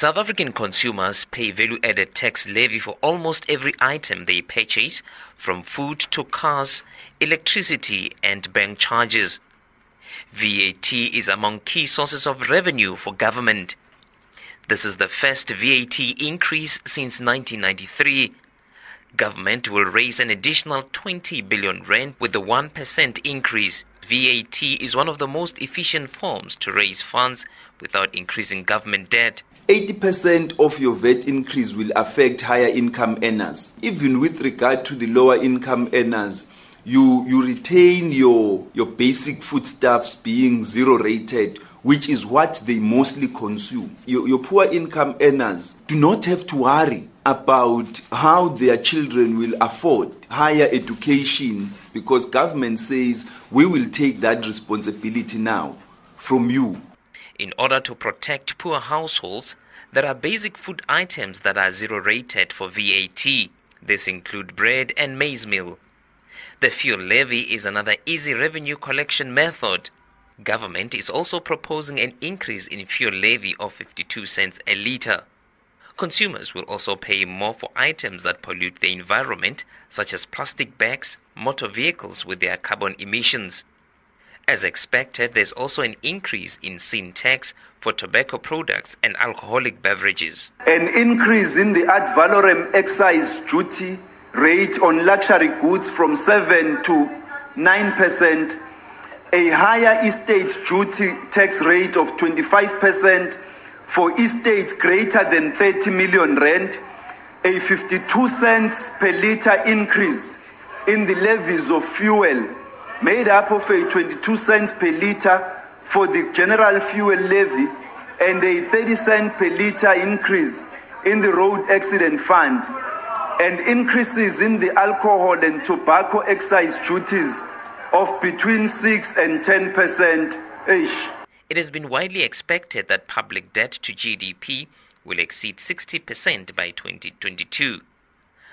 South African consumers pay value added tax levy for almost every item they purchase, from food to cars, electricity, and bank charges. VAT is among key sources of revenue for government. This is the first VAT increase since 1993. Government will raise an additional 20 billion rand with the 1% increase. VAT is one of the most efficient forms to raise funds without increasing government debt. 80% of your VAT increase will affect higher income earners. Even with regard to the lower income earners, you, you retain your, your basic foodstuffs being zero rated, which is what they mostly consume. Your, your poor income earners do not have to worry about how their children will afford higher education because government says we will take that responsibility now from you. In order to protect poor households, there are basic food items that are zero rated for VAT. This include bread and maize meal. The fuel levy is another easy revenue collection method. Government is also proposing an increase in fuel levy of 52 cents a litre. Consumers will also pay more for items that pollute the environment, such as plastic bags, motor vehicles with their carbon emissions. As expected, there's also an increase in sin tax for tobacco products and alcoholic beverages. An increase in the ad valorem excise duty rate on luxury goods from 7 to 9%, a higher estate duty tax rate of 25% for estates greater than 30 million rand, a 52 cents per litre increase in the levies of fuel, made up of a 22 cents per litre for the general fuel levy and a 30 cent per litre increase in the road accident fund and increases in the alcohol and tobacco excise duties of between 6 and 10 percent each. It has been widely expected that public debt to GDP will exceed 60% by 2022.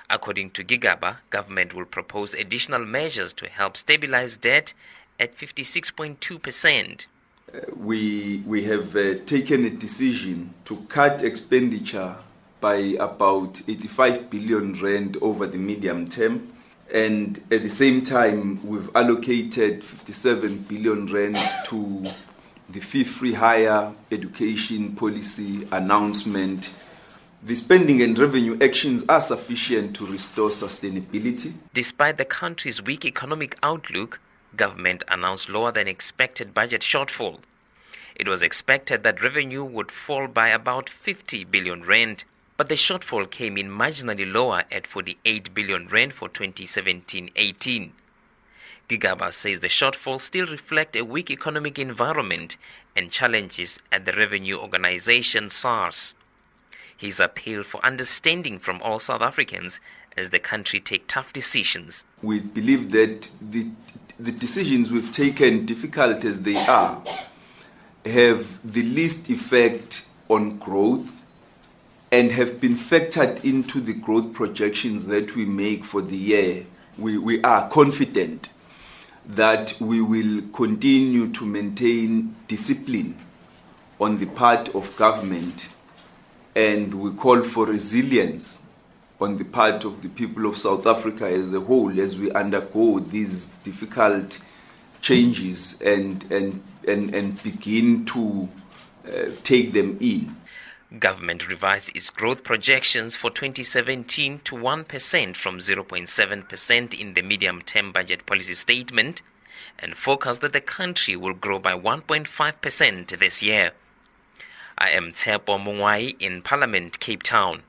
According to Gigaba, government will propose additional measures to help stabilize debt at 56.2%. Uh, we, we have uh, taken a decision to cut expenditure by about 85 billion rand over the medium term. And at the same time, we've allocated 57 billion rand to the fee free higher education policy announcement. The spending and revenue actions are sufficient to restore sustainability. Despite the country's weak economic outlook, government announced lower than expected budget shortfall. It was expected that revenue would fall by about 50 billion rand but the shortfall came in marginally lower at 48 billion rand for 2017-18. Gigaba says the shortfall still reflect a weak economic environment and challenges at the revenue organization SARS. His appeal for understanding from all South Africans as the country take tough decisions. We believe that the the decisions we've taken, difficult as they are, have the least effect on growth and have been factored into the growth projections that we make for the year. We, we are confident that we will continue to maintain discipline on the part of government and we call for resilience on the part of the people of South Africa as a whole as we undergo these difficult changes and, and, and, and begin to uh, take them in. Government revised its growth projections for 2017 to 1% from 0.7% in the medium term budget policy statement and forecast that the country will grow by 1.5% this year. I am Tshepo Mongoai in Parliament, Cape Town.